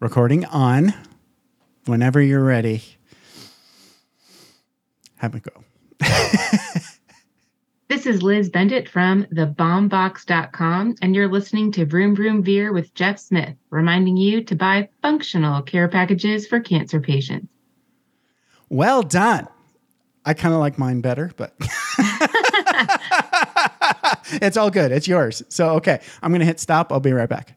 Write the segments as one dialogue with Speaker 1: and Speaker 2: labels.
Speaker 1: Recording on. Whenever you're ready. Have a go.
Speaker 2: This is Liz Bendit from thebombbox.com, and you're listening to Vroom Vroom Veer with Jeff Smith, reminding you to buy functional care packages for cancer patients.
Speaker 1: Well done. I kind of like mine better, but it's all good. It's yours. So, okay, I'm going to hit stop. I'll be right back.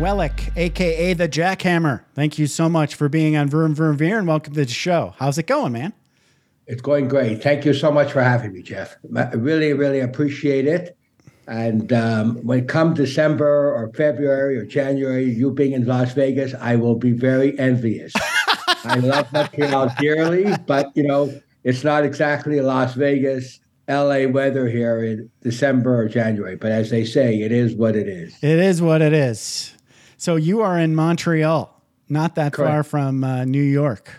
Speaker 1: Welik, aka the Jackhammer. Thank you so much for being on Vroom Vroom Veer and welcome to the show. How's it going, man?
Speaker 3: It's going great. Thank you so much for having me, Jeff. I really, really appreciate it. And um, when come December or February or January, you being in Las Vegas, I will be very envious. I love Montreal dearly, but you know, it's not exactly Las Vegas, LA weather here in December or January. But as they say, it is what it is.
Speaker 1: It is what it is. So you are in Montreal, not that
Speaker 3: Correct.
Speaker 1: far from uh, New York.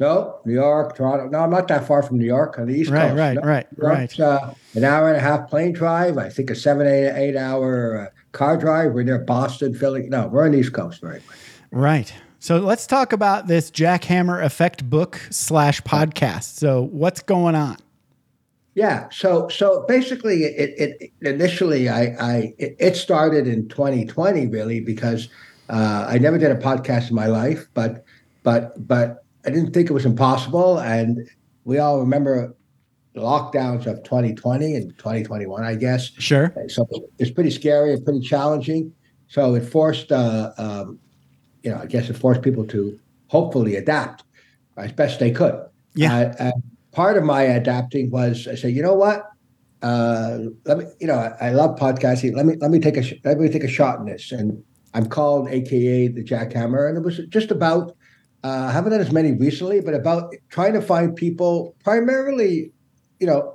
Speaker 3: No, New York, Toronto. No, I'm not that far from New York on the East
Speaker 1: Right,
Speaker 3: Coast.
Speaker 1: right,
Speaker 3: No,
Speaker 1: right,
Speaker 3: New York's, Uh, an hour and a half plane drive. I think a seven, eight, eight hour uh, car drive. We're near Boston, Philly. No, we're on the East Coast, very much.
Speaker 1: Right. So let's talk about this Jackhammer Effect book slash podcast. So what's going on?
Speaker 3: Yeah. So, so basically, it, it initially, I, I, it started in 2020, really, because uh, I never did a podcast in my life, but, but, but I didn't think it was impossible, and we all remember the lockdowns of 2020 and 2021, I guess.
Speaker 1: Sure.
Speaker 3: So it's pretty scary and pretty challenging. So it forced, uh, um, you know, I guess it forced people to hopefully adapt as best they could.
Speaker 1: Yeah.
Speaker 3: Uh, part of my adapting was I said, you know what? Uh, let me, you know, I, I love podcasting. Let me let me take a sh- let me take a shot in this. And I'm called AKA the Jackhammer, and it was just about. Uh, I haven't done as many recently, but about trying to find people primarily, you know,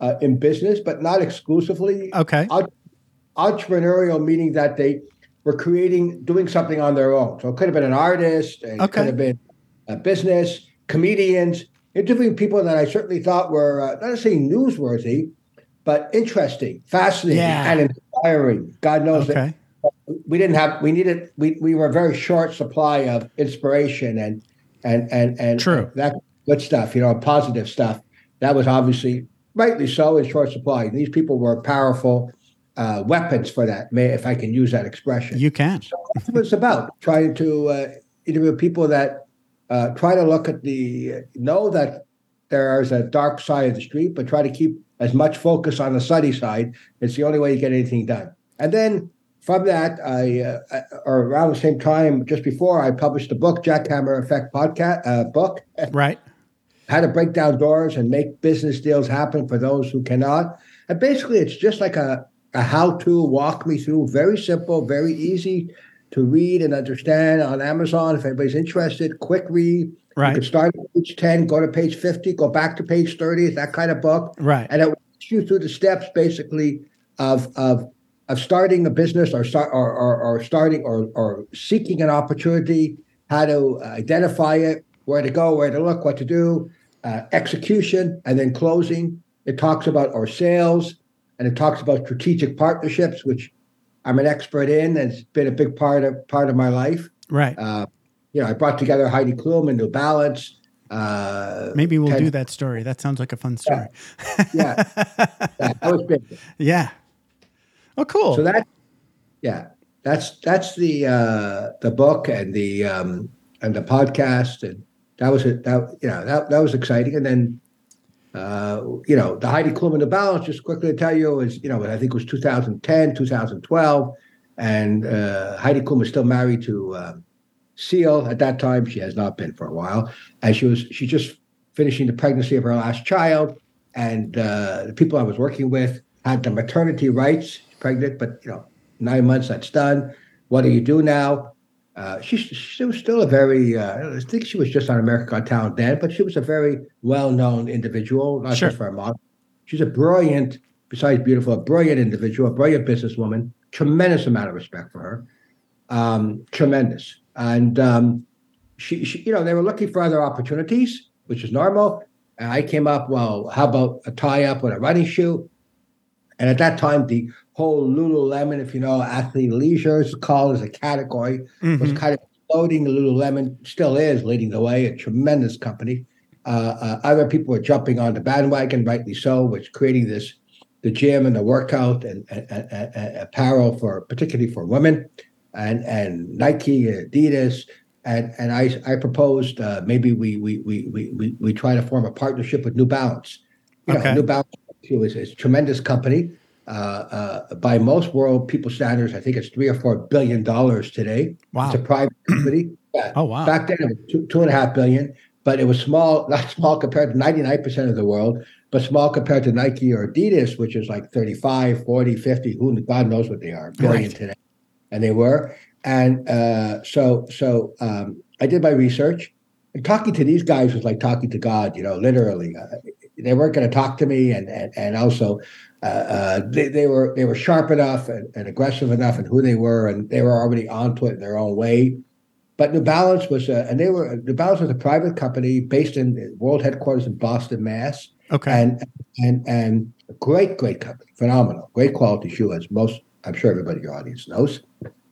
Speaker 3: uh, in business, but not exclusively
Speaker 1: Okay.
Speaker 3: entrepreneurial, meaning that they were creating, doing something on their own. So it could have been an artist, it
Speaker 1: Okay.
Speaker 3: could have been a business, comedians, interviewing people that I certainly thought were uh, not necessarily newsworthy, but interesting, fascinating,
Speaker 1: Yeah.
Speaker 3: and inspiring. God knows
Speaker 1: Okay.
Speaker 3: that we didn't have, we needed, we, we were a very short supply of inspiration and and and and
Speaker 1: True.
Speaker 3: that good stuff, you know, positive stuff. That was obviously rightly so in short supply. These people were powerful uh, weapons for that, may if I can use that expression.
Speaker 1: You can.
Speaker 3: So that's what it's about trying to uh, interview people that uh, try to look at the know that there is a dark side of the street, but try to keep as much focus on the sunny side. It's the only way you get anything done. And then from that, I uh, or around the same time, just before I published the book, Jackhammer Effect podcast uh, book,
Speaker 1: Right.
Speaker 3: how to break down doors and make business deals happen for those who cannot. And basically, it's just like a, a how to walk me through, very simple, very easy to read and understand on Amazon. If anybody's interested, quick read. You
Speaker 1: Right.
Speaker 3: can start at page 10, go to page 50, go back to page 30, it's that kind of book.
Speaker 1: Right.
Speaker 3: And it walks you through the steps basically of, of, of starting a business or, start, or, or, or starting or, or seeking an opportunity, how to identify it, where to go, where to look, what to do, uh, execution, and then closing. It talks about our sales and it talks about strategic partnerships, which I'm an expert in, and it's been a big part of part of my life.
Speaker 1: Right.
Speaker 3: Uh, you know, I brought together Heidi Klum and New Balance. Uh,
Speaker 1: Maybe we'll do that story. That sounds like a fun story.
Speaker 3: Yeah, yeah, that was big.
Speaker 1: Yeah. Oh, cool.
Speaker 3: So that, yeah, that's that's the uh, the book and the um, and the podcast, and that was it. That you know that that was exciting. And then, uh, you know, the Heidi Klum and the Balance. Just quickly to tell you is you know I think it was 2010, 2012, and uh, Heidi Klum was still married to uh, Seal at that time. She has not been for a while, and she was she's just finishing the pregnancy of her last child. and uh, the people I was working with had the maternity rights, pregnant, but you know, nine months that's done. What do you do now? Uh, she, she was still a very, uh, I think she was just on American Got Talent then, but she was a very well known individual, not
Speaker 1: Sure.
Speaker 3: just for her model. She's a brilliant, besides beautiful, a brilliant individual, a brilliant businesswoman, tremendous amount of respect for her, um, tremendous. And um, she, she, you know, they were looking for other opportunities, which is normal. And I came up, well, how about a tie up with a running shoe? And at that time, the whole Lululemon, if you know, athlete leisure is called as a category, was
Speaker 1: Mhm.
Speaker 3: kind of exploding. Lululemon still is leading the way, a tremendous company. Uh, uh, other people were jumping on the bandwagon, rightly so, which creating this the gym and the workout and, and, and, and apparel for particularly for women, and and Nike, Adidas, and and I I proposed uh, maybe we we, we we we try to form a partnership with New Balance. You know, New Balance is, is a tremendous company. Uh, uh, by most world people standards, I think it's three or four billion dollars today.
Speaker 1: Wow.
Speaker 3: It's a private company. Yeah.
Speaker 1: Oh, wow.
Speaker 3: Back then it was two, two and a half billion, but it was small, not small compared to 99% of the world, but small compared to Nike or Adidas, which is like 35, 40, 50, who God knows what they are, billion
Speaker 1: Right.
Speaker 3: today. And they were. And uh, so so um, I did my research. And talking to these guys was like talking to God, you know, literally. Uh, they weren't going to talk to me, and and, and also uh, uh, they, they were they were sharp enough and, and aggressive enough in who they were, and they were already onto it in their own way. But New Balance was, a, and they were New Balance was a private company based in world headquarters in Boston, Mass,
Speaker 1: Okay.
Speaker 3: and and and a great great company, phenomenal, great quality shoe, as most I'm sure everybody in your audience knows.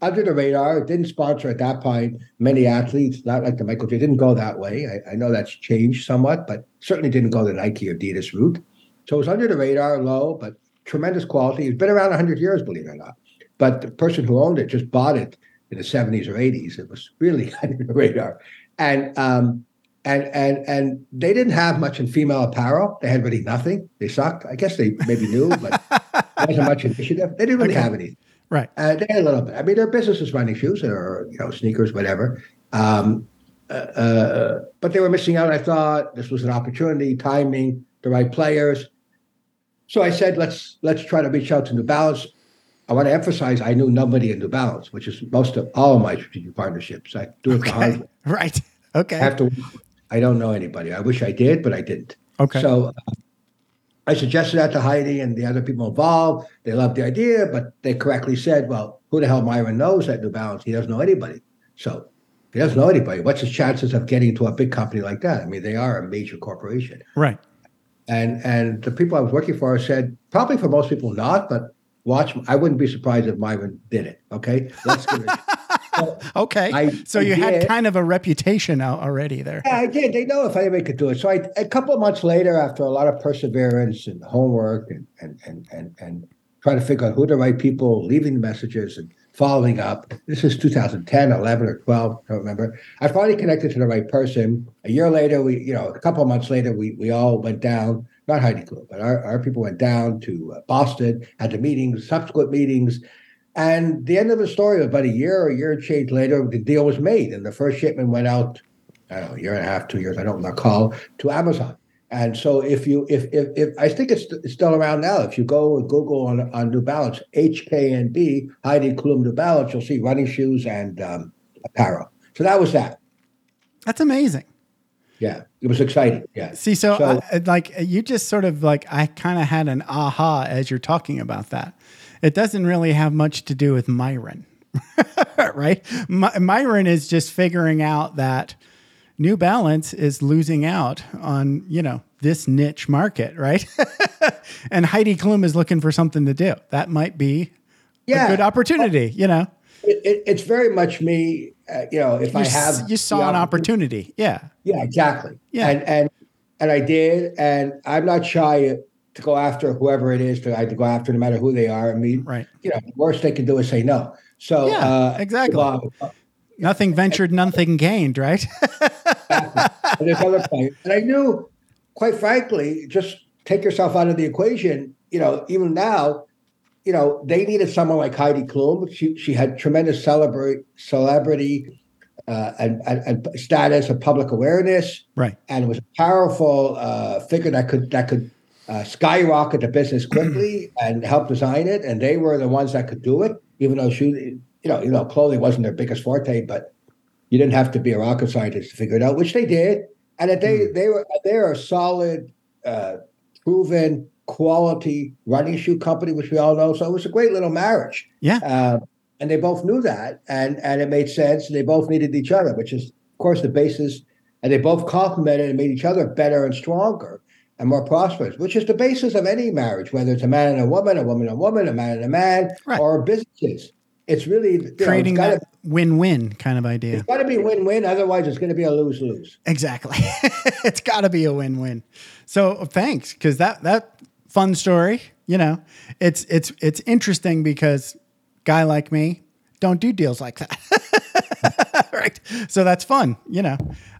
Speaker 3: Under the radar, it didn't sponsor at that point many athletes, not like the Michael J. Didn't go that way. I, I know that's changed somewhat, but certainly didn't go the Nike or Adidas route. So it was under the radar, low, but tremendous quality. It's been around 100 years, believe it or not. But the person who owned it just bought it in the 70s or 80s. It was really under the radar. And um, and and and they didn't have much in female apparel. They had really nothing. They sucked. I guess they maybe knew, but there wasn't much initiative. They didn't really
Speaker 1: Okay.
Speaker 3: have anything.
Speaker 1: right.
Speaker 3: Uh, they had a little bit. I mean, their business is running shoes or you know sneakers, whatever. Um, uh, uh, but they were missing out. I thought this was an opportunity, timing, the right players. So I said, let's let's try to reach out to New Balance. I want to emphasize I knew nobody in New Balance, which is most of all of my strategic partnerships. I do it the hard
Speaker 1: Okay.
Speaker 3: way.
Speaker 1: Right. Okay.
Speaker 3: I have to. I don't know anybody. I wish I did, but I didn't.
Speaker 1: Okay.
Speaker 3: So uh, I suggested that to Heidi and the other people involved. They loved the idea, but they correctly said, "Well, who the hell Myron knows at New Balance? He doesn't know anybody. So he doesn't know anybody. What's his chances of getting to a big company like that? I mean, they are a major corporation."
Speaker 1: right.
Speaker 3: And and the people I was working for said, probably for most people not, but watch. I wouldn't be surprised if Myron did it. Okay, let's give it. So,
Speaker 1: Okay.
Speaker 3: I-
Speaker 1: so
Speaker 3: I
Speaker 1: you had kind of a reputation out already there.
Speaker 3: Yeah, I did. They know if anybody could do it. So I, a couple of months later, after a lot of perseverance and homework and and and and, and trying to figure out who the right people, leaving the messages and following up. This is 2010, 11, or 12. I don't remember. I finally connected to the right person. A year later, we, you know, a couple of months later, we we all went down. Not Heidi Klum, but our, our people went down to uh, Boston, had the meetings, subsequent meetings. And the end of the story, about a year or a year change later, the deal was made, and the first shipment went out I don't know, a year and a half, two years, I don't recall, to Amazon. And so if you if if, if I think it's, it's still around now. If you go and Google on on New Balance, HKNB, Heidi Klum New Balance, you'll see running shoes and um, apparel. So that was that.
Speaker 1: That's amazing.
Speaker 3: Yeah, it was exciting. Yeah.
Speaker 1: See, so,
Speaker 3: So-
Speaker 1: I, like uh, you just sort of like I kind of had an aha as you're talking about that. It doesn't really have much to do with Myron, right? My, Myron is just figuring out that New Balance is losing out on you know this niche market, right? and Heidi Klum is looking for something to do. That might be
Speaker 3: Yeah.
Speaker 1: a good opportunity. You know,
Speaker 3: It, it, it's very much me. Uh, you know, if
Speaker 1: you,
Speaker 3: I
Speaker 1: s-
Speaker 3: have
Speaker 1: you saw an
Speaker 3: opportunity-
Speaker 1: opportunity. Yeah,
Speaker 3: Yeah, exactly.
Speaker 1: Yeah.
Speaker 3: And and and I did, and I'm not shy to go after whoever it is to I to go after, no matter who they are. I mean,
Speaker 1: right.
Speaker 3: you know, the worst they can do is say no. So
Speaker 1: Yeah,
Speaker 3: uh,
Speaker 1: exactly.
Speaker 3: well,
Speaker 1: Nothing ventured, nothing gained, right?
Speaker 3: and there's other and I knew, quite frankly, just take yourself out of the equation. You know, even now, you know, they needed someone like Heidi Klum. She she had tremendous celebrity celebrity uh, and, and, and status and public awareness.
Speaker 1: right.
Speaker 3: and it was a powerful uh, figure that could that could uh, skyrocket the business quickly and help design it. And they were the ones that could do it, even though she, you know, you know, clothing wasn't their biggest forte, but you didn't have to be a rocket scientist to figure it out, which they did. And that they
Speaker 1: Mm.
Speaker 3: they were they're a solid, uh, proven quality running shoe company, which we all know. So it was a great little marriage.
Speaker 1: Yeah.
Speaker 3: Uh, and they both knew that, and and it made sense. They both needed each other, which is, of course, the basis. And they both complemented and made each other better and stronger and more prosperous, which is the basis of any marriage, whether it's a man and a woman, a woman and a woman, a man and a man,
Speaker 1: Right.
Speaker 3: or businesses. It's really know,
Speaker 1: Creating
Speaker 3: it's gotta,
Speaker 1: that win-win kind of idea.
Speaker 3: it's got to be win-win. Otherwise, it's going to be a lose-lose.
Speaker 1: Exactly. it's got to be a win-win. So thanks, because that that fun story. You know, it's it's it's interesting because guy like me don't do deals like that. right. So that's fun. You know.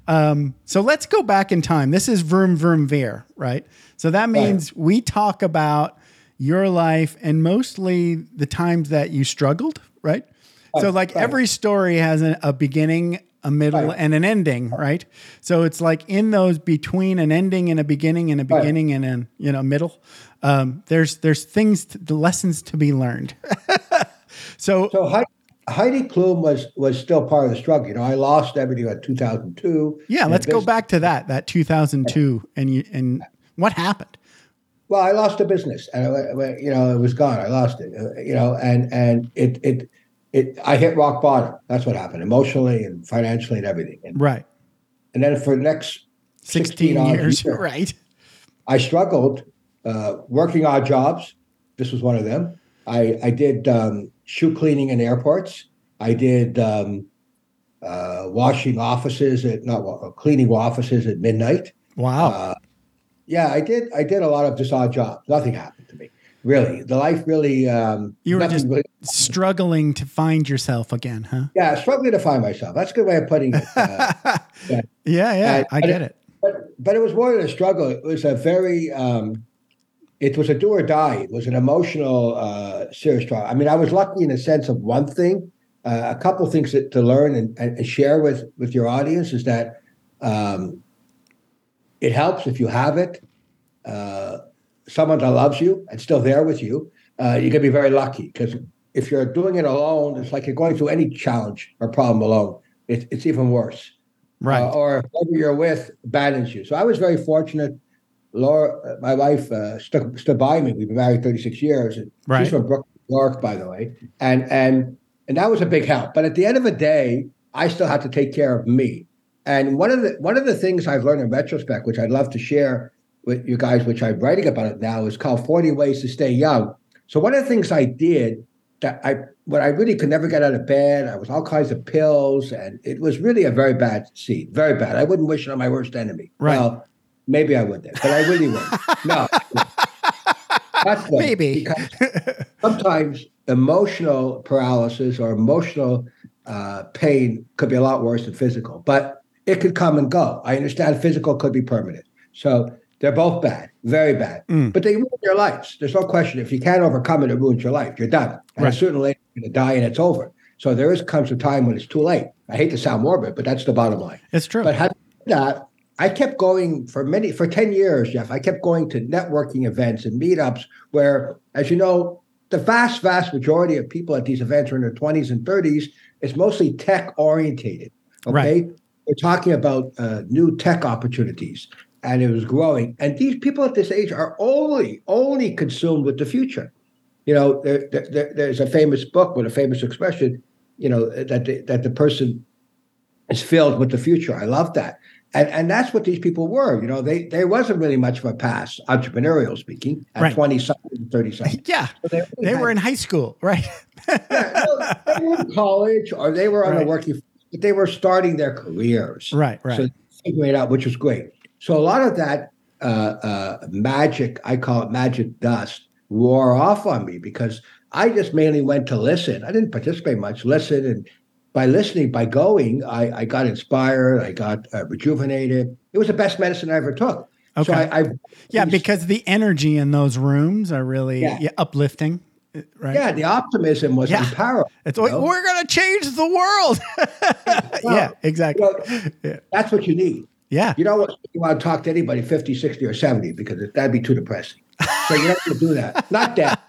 Speaker 1: Um, so let's go back in time. This is vroom vroom veer, right? So that means we talk about your life and mostly the times that you struggled, right? so like
Speaker 3: right.
Speaker 1: every story has a, a beginning, a middle,
Speaker 3: Right.
Speaker 1: and an ending, right? So it's like in those between an ending and a beginning and a
Speaker 3: Right.
Speaker 1: beginning and a you know middle. Um, there's there's things, to, the lessons to be learned. so,
Speaker 3: So Heidi, Heidi Klum was was still part of the struggle. You know, I lost everything in 2002.
Speaker 1: yeah, let's go back to that that 2002 and you and what happened?
Speaker 3: Well, I lost a business, and it, it- you know it was gone. I lost it. uh, You know, and and it it it I hit rock bottom. That's what happened, emotionally and financially and everything. And,
Speaker 1: Right,
Speaker 3: and then for the next
Speaker 1: 16
Speaker 3: odd
Speaker 1: years,
Speaker 3: years,
Speaker 1: right?
Speaker 3: I struggled uh, working odd jobs. This was one of them. I I did um, shoe cleaning in airports. I did um, uh, washing offices at not wa- cleaning offices at midnight.
Speaker 1: Wow.
Speaker 3: Uh, yeah, I did. I did a lot of just odd jobs. Nothing happened to me. Really, the life really. Um,
Speaker 1: You were just-
Speaker 3: really-
Speaker 1: Struggling to find yourself again, huh?
Speaker 3: yeah, struggling to find myself. That's a good way of putting it. Uh,
Speaker 1: yeah, yeah,
Speaker 3: Uh,
Speaker 1: I
Speaker 3: but
Speaker 1: get
Speaker 3: it-
Speaker 1: it.
Speaker 3: but but it was more than a struggle. It was a very. Um, it was a do or die. It was an emotional, uh, serious struggle. I mean, I was lucky in the sense of one thing. Uh, a couple things that, to learn and, and share with with your audience is that um, it helps if you have it. Uh, someone that loves you and still there with you, uh, you can be very lucky because if you're doing it alone, it's like you're going through any challenge or problem alone. It, it's even worse.
Speaker 1: Right.
Speaker 3: Uh, or whoever you're with abandons you. So I was very fortunate. Laura, uh, my wife, uh, stuck, stood by me. We've been married 36 years. And
Speaker 1: Right.
Speaker 3: She's from Brooklyn, New York, by the way. And and and that was a big help. But at the end of the day, I still had to take care of me. And one of the one of the things I've learned in retrospect, which I'd love to share with you guys, which I'm writing about it now, is called 40 Ways to Stay Young. So one of the things I did that I when I really could never get out of bed, I was all kinds of pills, and it was really a very bad seed, very bad. I wouldn't wish it on my worst enemy.
Speaker 1: Right.
Speaker 3: Well, maybe I would then, but I really wouldn't. No. That's good,
Speaker 1: Maybe.
Speaker 3: sometimes emotional paralysis or emotional uh, pain could be a lot worse than physical, but it could come and go. I understand physical could be permanent. So they're both bad, very bad,
Speaker 1: Mm.
Speaker 3: but they ruin your lives. There's no question. If you can't overcome it, it ruins your life. You're done. And
Speaker 1: Right.
Speaker 3: or you're going to die and it's over. So there is comes a time when it's too late. I hate to sound morbid, but that's the bottom line.
Speaker 1: it's true.
Speaker 3: But having that, I kept going for many for 10 years, Jeff. I kept going to networking events and meetups where, as you know, the vast, vast majority of people at these events are in their 20s and 30s. It's mostly tech orientated. Okay.
Speaker 1: Right.
Speaker 3: We're talking about uh, new tech opportunities and it was growing. And these people at this age are only, only consumed with the future. You know, there, there- there- there's a famous book with a famous expression, you know, that the, that the person is filled with the future. I love that. And and that's what these people were. You know, they there wasn't really much of a past, entrepreneurial speaking, at
Speaker 1: Right.
Speaker 3: 20 something, 30 something.
Speaker 1: yeah,
Speaker 3: So
Speaker 1: they were in high school, right?
Speaker 3: yeah, they were in college or they were on
Speaker 1: Right.
Speaker 3: the working but they were starting their careers.
Speaker 1: right, right.
Speaker 3: So figuring it out, which was great. So a lot of that uh, uh, magic, I call it magic dust, wore off on me because I just mainly went to listen. I didn't participate much, listen. And by listening, by going, I, I got inspired, I got uh, rejuvenated. It was the best medicine I ever took. So
Speaker 1: Okay.
Speaker 3: I, I
Speaker 1: yeah, because the energy in those rooms are really
Speaker 3: Yeah.
Speaker 1: yeah, uplifting, right?
Speaker 3: yeah, the optimism was
Speaker 1: Yeah.
Speaker 3: unparalleled.
Speaker 1: It's
Speaker 3: you
Speaker 1: like,
Speaker 3: know?
Speaker 1: we're gonna change the world. yeah, exactly.
Speaker 3: Well,
Speaker 1: Yeah.
Speaker 3: That's what you need.
Speaker 1: Yeah.
Speaker 3: You don't want, to talk to anybody 50, 60, or 70 because that'd be too depressing. So you're not going to do that. Not that.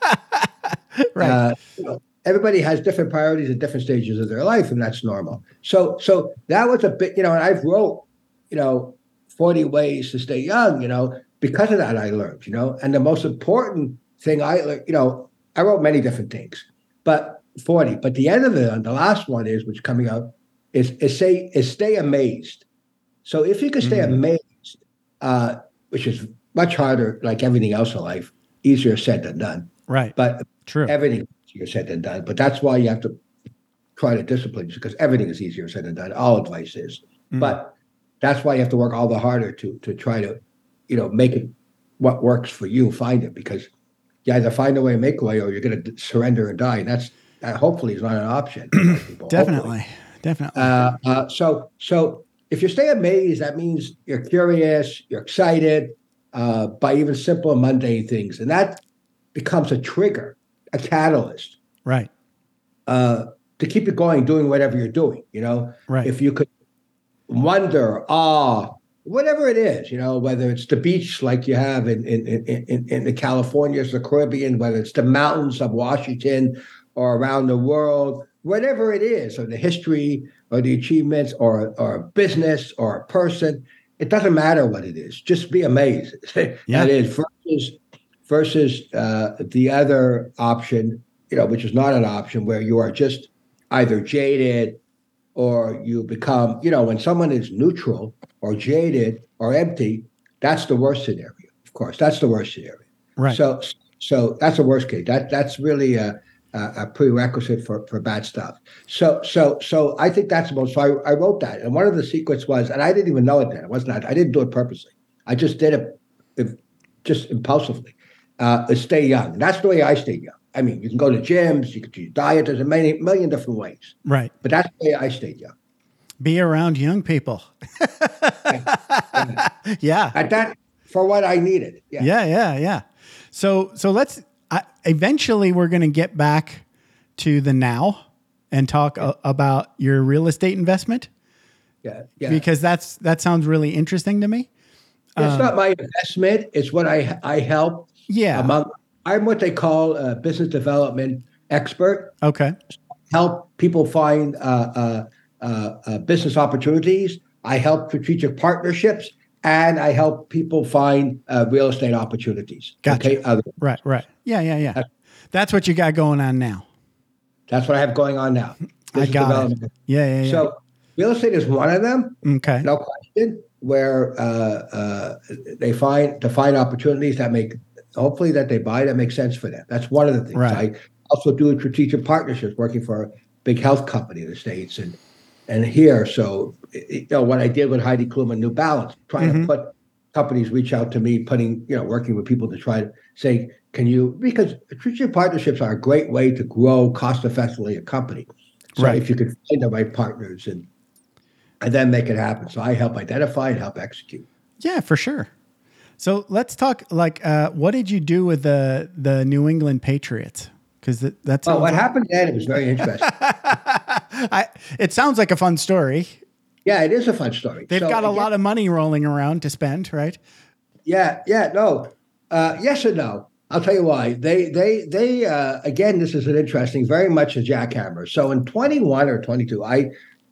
Speaker 1: Right.
Speaker 3: Uh, you know, everybody has different priorities at different stages of their life, and that's normal. So, so that was a bit, you know, and I've wrote, you know, 40 ways to stay young, you know, because of that I learned, you know, and the most important thing I learned, you know, I wrote many different things, but 40, but the end of it, the last one is, which is coming up, is, is say, is stay amazed. So if you can stay
Speaker 1: Mhm.
Speaker 3: amazed, uh, which is much harder, like everything else in life, easier said than done,
Speaker 1: right.
Speaker 3: but
Speaker 1: True.
Speaker 3: everything is easier said than done. But that's why you have to try to discipline because everything is easier said than done. All advice is,
Speaker 1: Mm.
Speaker 3: but that's why you have to work all the harder to to try to, you know, make it what works for you. Find it because you either find a way, make a way, or you're going to surrender and die. And that's that hopefully is not an option. people. Hopefully.
Speaker 1: Definitely. Definitely.
Speaker 3: Uh, uh, so, so if you stay amazed, that means you're curious, you're excited uh, by even simple and mundane things, and that becomes a trigger, a catalyst
Speaker 1: right.
Speaker 3: uh, to keep you going, doing whatever you're doing. You know,
Speaker 1: Right.
Speaker 3: if you could wonder, awe, whatever it is, you know, whether it's the beach like you have in in in, in, the Californias, the Caribbean, whether it's the mountains of Washington or around the world, whatever it is, or the history or the achievements or or a business or a person, it doesn't matter what it is. Just be amazed.
Speaker 1: Yeah.
Speaker 3: That is versus versus uh, the other option, you know, which is not an option where you are just either jaded or you become, you know, when someone is neutral or jaded or empty, that's the worst scenario. Of course, that's the worst scenario.
Speaker 1: Right.
Speaker 3: So, so that's the worst case. That that's really a, a, a prerequisite for, for bad stuff. So, so, so I think that's the most. So I, I wrote that, and one of the secrets was, and I didn't even know it then. It wasn't. I didn't do it purposely. I just did it, if, just impulsively. Uh, stay young. And that's the way I stay young. I mean, you can go to gyms, you can do your diet. There's a many million different ways,
Speaker 1: right.
Speaker 3: but that's the way I stayed young.
Speaker 1: Be around young people. yeah.
Speaker 3: At that, for what I needed. Yeah.
Speaker 1: Yeah, yeah, yeah. So, so let's. I, eventually, we're going to get back to the now and talk a, about your real estate investment
Speaker 3: Yeah. Yeah.
Speaker 1: because that's that sounds really interesting to me.
Speaker 3: it's not um, my investment. It's what I I help
Speaker 1: Yeah.
Speaker 3: among. I'm what they call a business development expert.
Speaker 1: okay.
Speaker 3: Help people find uh, uh, uh, uh, business opportunities. I help strategic partnerships, and I help people find uh, real estate opportunities.
Speaker 1: Gotcha.
Speaker 3: Okay,
Speaker 1: Right. Right. Yeah. Yeah. Yeah. That's what you got going on now.
Speaker 3: that's what I have going on now.
Speaker 1: I got it. Yeah. Yeah. Yeah.
Speaker 3: So real estate is one of them.
Speaker 1: okay.
Speaker 3: no question, where uh, uh, they find to find opportunities that make hopefully that they buy that makes sense for them. That's one of the things.
Speaker 1: Right.
Speaker 3: I also do strategic partnerships, working for a big health company in the states and and here. So you know what I did with Heidi Klum and New Balance, trying
Speaker 1: Mhm.
Speaker 3: to put companies reach out to me, putting you know working with people to try to say, can you because strategic partnerships are a great way to grow cost effectively a company. So
Speaker 1: Right.
Speaker 3: if you could find the right partners and and then make it happen. So I help identify and help execute.
Speaker 1: Yeah, for sure. So let's talk. Like, uh, what did you do with the the New England Patriots? Because that, that's
Speaker 3: Oh, what happened then? It was very interesting.
Speaker 1: I, it sounds like a fun story.
Speaker 3: yeah, it is a fun story.
Speaker 1: They've
Speaker 3: So
Speaker 1: got a
Speaker 3: again-
Speaker 1: lot of money rolling around to spend, right?
Speaker 3: Yeah, yeah, no, uh, yes and no. I'll tell you why. They, they, they. Uh, again, this is an interesting, very much a jackhammer. So in 21 or 22, I,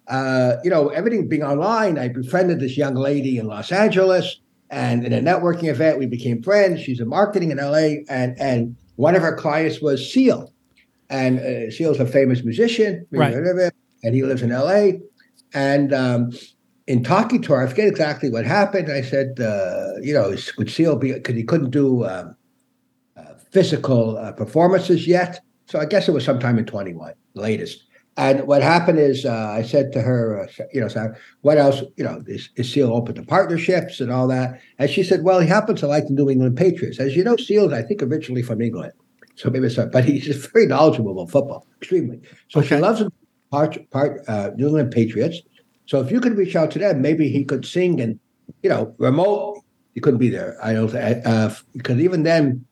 Speaker 3: uh, you know, everything being online, I befriended this young lady in Los Angeles, and in a networking event, we became friends. She's in marketing in LA, and and one of her clients was Seal, and uh, Seal's a famous musician,
Speaker 1: Right.
Speaker 3: and he lives in LA, and um, in talking to her, I forget exactly what happened. I said, uh, you know, would Seal be because he couldn't do um, uh, physical uh, performances yet? So I guess it was sometime in 21, latest. And what happened is, uh, I said to her, uh, you know, Sarah, what else? You know, is, is Seal open to partnerships and all that? And she said, well, he happens to like the New England Patriots. As you know, Seal's, I think, originally from England. So maybe it's not, but he's very knowledgeable about football, extremely. So she loves the part, part uh, New England Patriots. So if you could reach out to them, maybe he could sing and, you know, remote. He couldn't be there. I don't uh, because even then,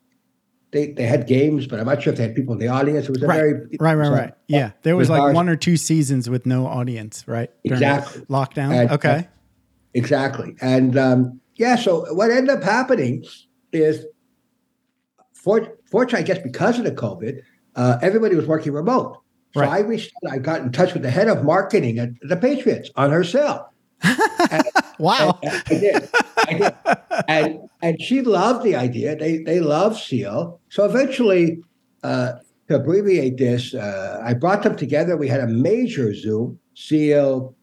Speaker 3: they they had games, but I'm not sure if they had people in the audience. It was a
Speaker 1: Right.
Speaker 3: very
Speaker 1: Right, right,
Speaker 3: so-
Speaker 1: right. Yeah, there was like
Speaker 3: ours-
Speaker 1: one or two seasons with no audience, right? During
Speaker 3: Exactly.
Speaker 1: lockdown.
Speaker 3: And, uh,
Speaker 1: okay.
Speaker 3: exactly. And um, yeah, so what ended up happening is, for, fortunately, I guess because of the COVID, uh, everybody was working remote. So
Speaker 1: Right.
Speaker 3: I reached out, I got in touch with the head of marketing at the Patriots on her cell.
Speaker 1: Wow.
Speaker 3: I, I did. I did. And and she loved the idea. They they love Seal. So eventually, uh, to abbreviate this, uh, I brought them together. We had a major Zoom. Seal,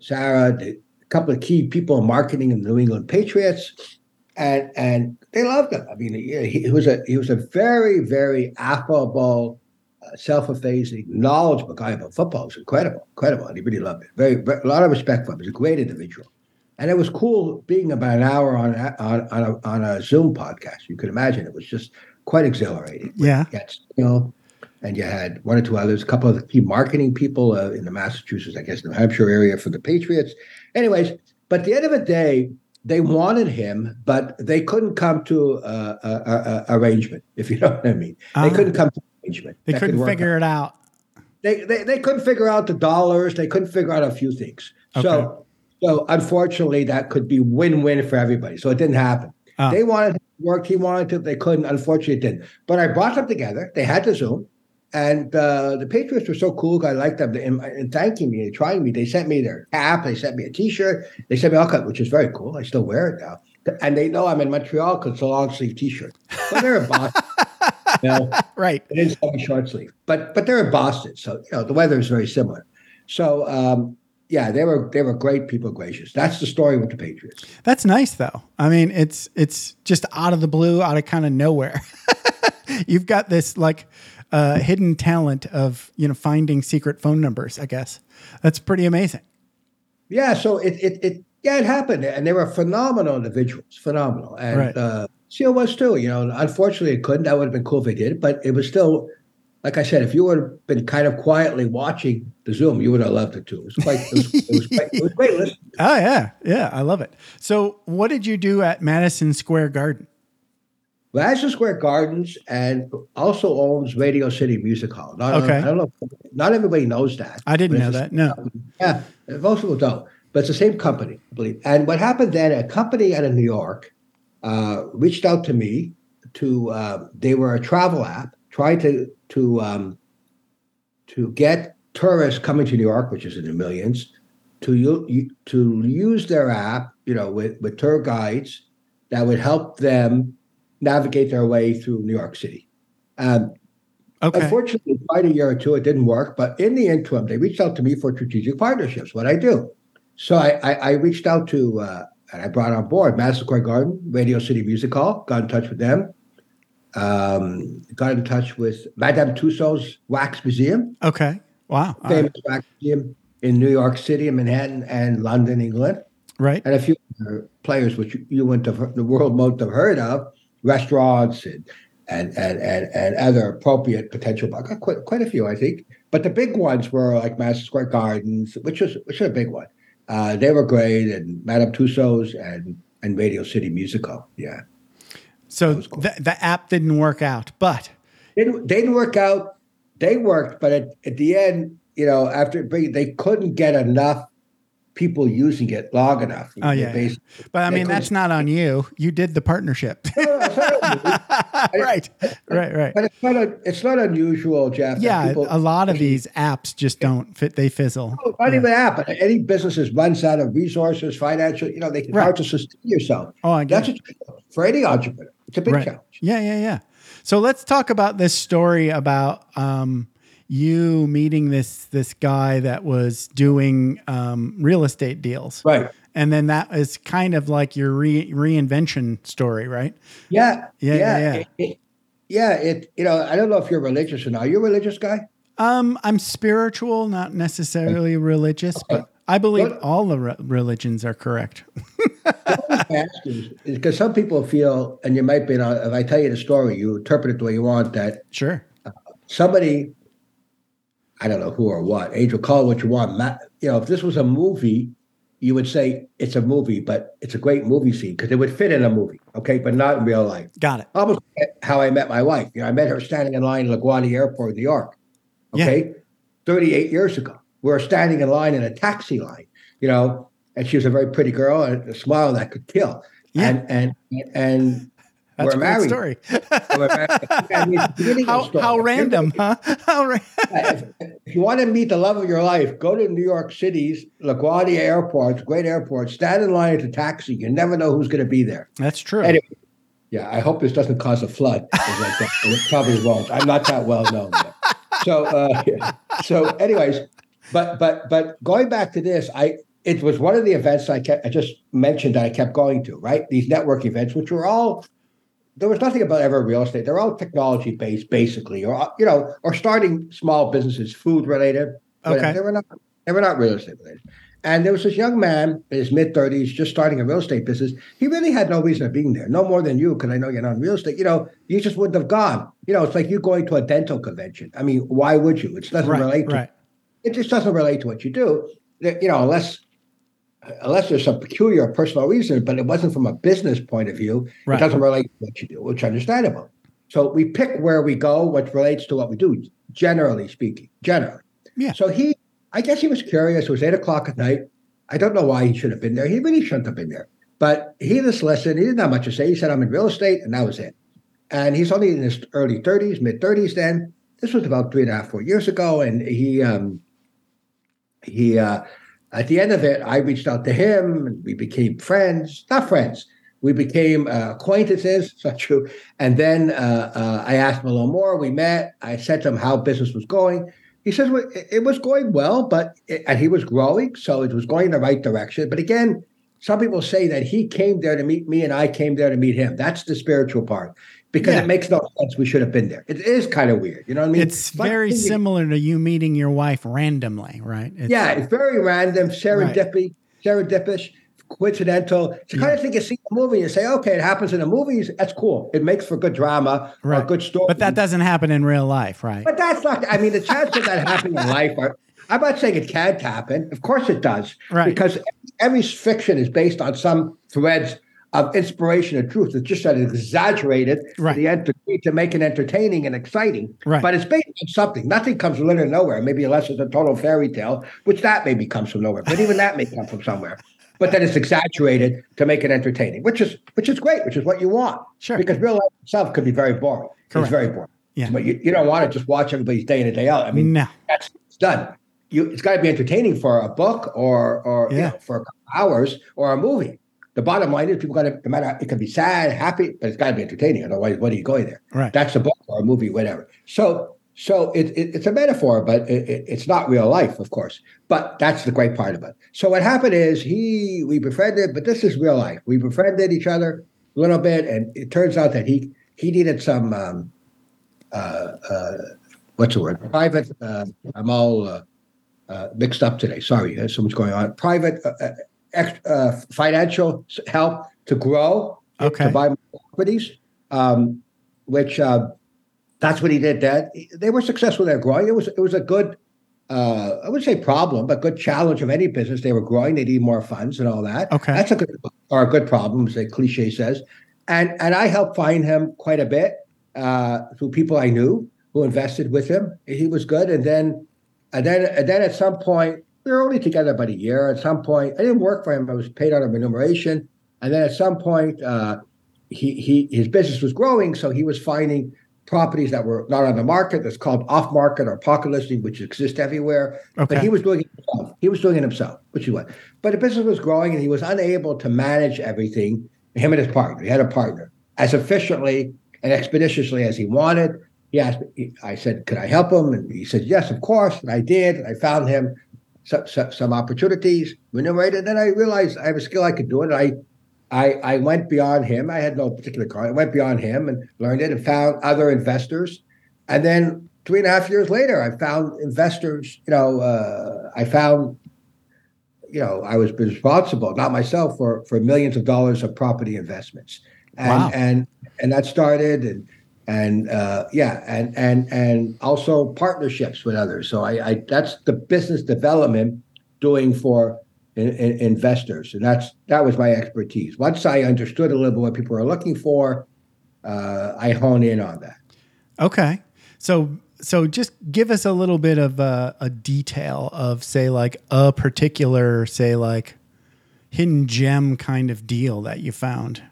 Speaker 3: Sarah, a couple of key people in marketing in the New England Patriots, and and they loved him. I mean, he, he was a he was a very very affable, self-effacing, knowledgeable guy about football. It was incredible, incredible, and he really loved it. Very, very a lot of respect for him. He's a great individual, and it was cool being about an hour on a, on on a, on a Zoom podcast. You could imagine it was just quite exhilarating.
Speaker 1: Yeah.
Speaker 3: You had Seal, and you had one or two others, a couple of the key marketing people uh, in the Massachusetts, I guess, New Hampshire area for the Patriots. Anyways, but at the end of the day, they wanted him, but they couldn't come to a, a, a, arrangement, if you know what I mean.
Speaker 1: Ah.
Speaker 3: They couldn't come to
Speaker 1: They
Speaker 3: could
Speaker 1: couldn't
Speaker 3: work
Speaker 1: figure it out.
Speaker 3: they, they they couldn't figure out the dollars. They couldn't figure out a few things. So so unfortunately, that could be win win for everybody. So it didn't happen.
Speaker 1: Oh.
Speaker 3: They wanted to work. He wanted to. They couldn't. Unfortunately, it didn't. But I brought them together. They had to Zoom, and uh, the Patriots were so cool. I liked them. And, in thanking me and trying me, they sent me their cap. They sent me a T-shirt. They sent me all kinds, which is very cool. I still wear it now. And they know I'm in Montreal because it's a long sleeve T-shirt. But they're in Boston. know,
Speaker 1: Right.
Speaker 3: it is semi short sleeve, but but they're in Boston, so you know the weather is very similar. So um, yeah, they were they were great people, gracious. That's the story with the Patriots.
Speaker 1: That's nice though. I mean, it's it's just out of the blue, out of kind of nowhere. You've got this like uh, hidden talent of you know finding secret phone numbers. I guess that's pretty amazing.
Speaker 3: Yeah, so it it, it yeah it happened, and they were phenomenal individuals, phenomenal, and
Speaker 1: Right.
Speaker 3: uh, Seal was too. You know, unfortunately, it couldn't. That would have been cool if they did, but it was still. Like I said, if you would have been kind of quietly watching the Zoom, you would have loved it too. It was quite, it was, it was, quite, it was great. Listen,
Speaker 1: Oh yeah, yeah, I love it. So, what did you do at Madison Square Garden?
Speaker 3: Madison Square Gardens and also owns Radio City Music Hall. Not,
Speaker 1: Okay.
Speaker 3: I don't know. Not everybody knows that.
Speaker 1: I didn't know that. No.
Speaker 3: the- Yeah, most people don't. But it's the same company, I believe. And what happened then? A company out of New York uh, reached out to me. To uh, they were a travel app trying to to um, to get tourists coming to New York, which is in the millions, to to use their app, you know, with with tour guides that would help them navigate their way through New York City. Um,
Speaker 1: Okay.
Speaker 3: Unfortunately, quite a year or two, it didn't work. But in the interim, they reached out to me for strategic partnerships. What I do, so I, I, I reached out to uh, and I brought on board Madison Square Garden, Radio City Music Hall. Got in touch with them. Um, got in touch with Madame Tussauds Wax Museum,
Speaker 1: Okay. Wow.
Speaker 3: Famous wax museum in New York City and Manhattan and London, England
Speaker 1: right.
Speaker 3: and a few other players which you, wouldn't have the world most have heard of, restaurants and and and and, and other appropriate potential. I got quite quite a few, I think. But the big ones were like Madison Square Gardens, which was which is a big one. Uh, they were great, and Madame Tussauds and and Radio City Music Hall. Yeah,
Speaker 1: So
Speaker 3: cool.
Speaker 1: the, the app didn't work out, but
Speaker 3: they didn't, they didn't work out. They worked, but at, at the end, you know, after they couldn't get enough people using it long enough.
Speaker 1: Oh, yeah, yeah.
Speaker 3: basically-
Speaker 1: but I mean that's not on you. You did the partnership. right. Right. Right.
Speaker 3: But it's not a, it's not unusual, Jeff.
Speaker 1: Yeah,
Speaker 3: people-
Speaker 1: a lot of these apps just don't fit. They fizzle.
Speaker 3: not even that, but any businesses runs out of resources, financial. You know, they
Speaker 1: Right.
Speaker 3: hard to sustain yourself.
Speaker 1: Oh, I get
Speaker 3: That's a, for any entrepreneur. It's a big
Speaker 1: Right.
Speaker 3: challenge.
Speaker 1: Yeah, yeah, yeah. So let's talk about this story about um, you meeting this this guy that was doing um, real estate deals,
Speaker 3: Right.
Speaker 1: and then that is kind of like your re- reinvention story, right?
Speaker 3: Yeah.
Speaker 1: Yeah, yeah, yeah.
Speaker 3: It, it- yeah. It. You know, I don't know if you're religious or not. Are you a religious guy?
Speaker 1: Um, I'm spiritual, not necessarily religious, but I believe all the re- religions are correct.
Speaker 3: Because some people feel, and you might be. If I tell you the story, you interpret it the way you want. That
Speaker 1: Sure.
Speaker 3: somebody, I don't know who or what, Angel, call it what you want. Ma- You know, if this was a movie, you would say it's a movie, but it's a great movie scene because it would fit in a movie, okay, but not in real life.
Speaker 1: Got it.
Speaker 3: Almost how I met my wife. You know, I met her standing in line at LaGuardia Airport, in New York. Okay, 38 years ago. We were standing in line in a taxi line, you know, and she was a very pretty girl and a smile that could kill.
Speaker 1: Yeah.
Speaker 3: And and and
Speaker 1: That's
Speaker 3: we're
Speaker 1: a
Speaker 3: married.
Speaker 1: story.
Speaker 3: We're married. I mean, it's the beginning of the
Speaker 1: how,
Speaker 3: story.
Speaker 1: how random, huh? How ra-
Speaker 3: if, if you want to meet the love of your life, go to New York City's LaGuardia Airport, great airport. Stand in line at the taxi. You never know who's going to be there.
Speaker 1: That's true.
Speaker 3: Anyway, yeah, I hope this doesn't cause a flood. Like that, It probably won't. I'm not that well known. Yet. So, uh, so, anyways, but but but going back to this, I it was one of the events I kept I just mentioned that I kept going to. Right, these network events, which were all there was nothing about ever real estate. They're all technology based, basically, or you know, or starting small businesses, food related.
Speaker 1: Okay.
Speaker 3: they were not they were not real estate related. And there was this young man in his mid 30s just starting a real estate business. He really had no reason of being there, no more than you, because I know you're not in real estate. You know, you just wouldn't have gone. You know, it's like you going to a dental convention. I mean, why would you? It doesn't
Speaker 1: right,
Speaker 3: relate to
Speaker 1: right.
Speaker 3: it just doesn't relate to what you do. You know, unless unless there's some peculiar personal reason, but it wasn't from a business point of view.
Speaker 1: Right.
Speaker 3: It doesn't relate to what you do, which is understandable. So we pick where we go, what relates to what we do, generally speaking. Generally.
Speaker 1: Yeah.
Speaker 3: So he, I guess he was curious. It was eight o'clock at night. I don't know why he should have been there. He really shouldn't have been there. But he just listened. He didn't have much to say. He said, I'm in real estate, and that was it. And he's only in his early 30s, mid 30s then. This was about three and a half, four years ago. And he um he uh at the end of it, I reached out to him and we became friends, not friends. We became uh, acquaintances, it's not true. And then uh, uh, I asked him a little more. We met. I said to him how business was going. He says well, it, was going well, but it, and he was growing, so it was going in the right direction. But again, some people say that he came there to meet me and I came there to meet him. That's the spiritual part because
Speaker 1: Yeah.
Speaker 3: it makes no sense. We should have been there. It is kind of weird, you know what I mean?
Speaker 1: It's
Speaker 3: like
Speaker 1: very similar to you meeting your wife randomly, right? It's,
Speaker 3: yeah, it's very random, serendipity, serendipitous, coincidental. It's the kind of thing you see in a movie and say, okay, it happens in the movies. That's cool. It makes for good drama a
Speaker 1: Right.
Speaker 3: good story.
Speaker 1: But that doesn't happen in real life, right?
Speaker 3: But that's not. I mean, the chances of that happening in life are. I'm not saying it can't happen. Of course, it does.
Speaker 1: Right.
Speaker 3: Because every fiction is based on some threads of inspiration and truth. It's just that it's exaggerated
Speaker 1: Right.
Speaker 3: to the degree to make it entertaining and exciting.
Speaker 1: Right.
Speaker 3: But it's based on something. Nothing comes from literally nowhere. Maybe unless it's a total fairy tale, which that maybe comes from nowhere. But even that may come from somewhere. But then it's exaggerated to make it entertaining, which is which is great, which is what you want.
Speaker 1: Sure.
Speaker 3: Because real life itself could be very boring.
Speaker 1: Correct.
Speaker 3: It's very boring.
Speaker 1: Yeah.
Speaker 3: But you, you don't want to just watch everybody's day in and day out. I mean,
Speaker 1: no.
Speaker 3: that's it's done. You it's got to be entertaining for a book or or you know, for a couple hours or a movie. The bottom line is people got to no matter it can be sad, happy, but it's got to be entertaining. Otherwise, what are you going there?
Speaker 1: Right.
Speaker 3: That's a book or a movie, whatever. So so it, it, it's a metaphor, but it, it- it's not real life, of course. But that's the great part of it. So what happened is he we befriended, but this is real life. We befriended each other a little bit, and it turns out that he he needed some um, uh, uh, what's the word? Private. Uh, I'm all uh, uh, mixed up today. Sorry, there's so much going on. Private uh, uh, ex, uh, financial help to grow,
Speaker 1: Okay.
Speaker 3: to buy more properties, um, which uh, that's what he did. That they were successful. They're growing. It was it was a good. Uh, I wouldn't say problem, but good challenge of any business. They were growing. They need more funds and all that.
Speaker 1: Okay.
Speaker 3: that's a good or a good problem, as the cliche says. And and I helped find him quite a bit uh, through people I knew who invested with him. He was good, and then and then and then at some point we were only together about a year. At some point, I didn't work for him. I was paid out of remuneration, and then at some point, uh, he he his business was growing, so he was finding properties that were not on the market. That's called off market or pocket listing, which exists everywhere.
Speaker 1: Okay.
Speaker 3: But he was doing it himself. He was doing it himself, which he was. But the business was growing, and he was unable to manage everything. Him and his partner. He had a partner as efficiently and expeditiously as he wanted. He asked me, I said, could I help him? And he said, yes, of course. And I did. And I found him some, some, some opportunities, remunerated. Then I realized I have a skill I could do it. And I, I, I went beyond him. I had no particular car. I went beyond him and learned it and found other investors. And then three and a half years later, I found investors, you know, uh, I found, you know, I was responsible, not myself, for, for millions of dollars of property investments. And,
Speaker 1: Wow.
Speaker 3: and, and that started and, and uh, yeah, and and and also partnerships with others. So I, I that's the business development doing for in, in- investors, and that's that was my expertise. Once I understood a little bit what people are looking for, uh, I hone in on that.
Speaker 1: Okay. So so just give us a little bit of a, a detail of say like a particular say like hidden gem kind of deal that you found?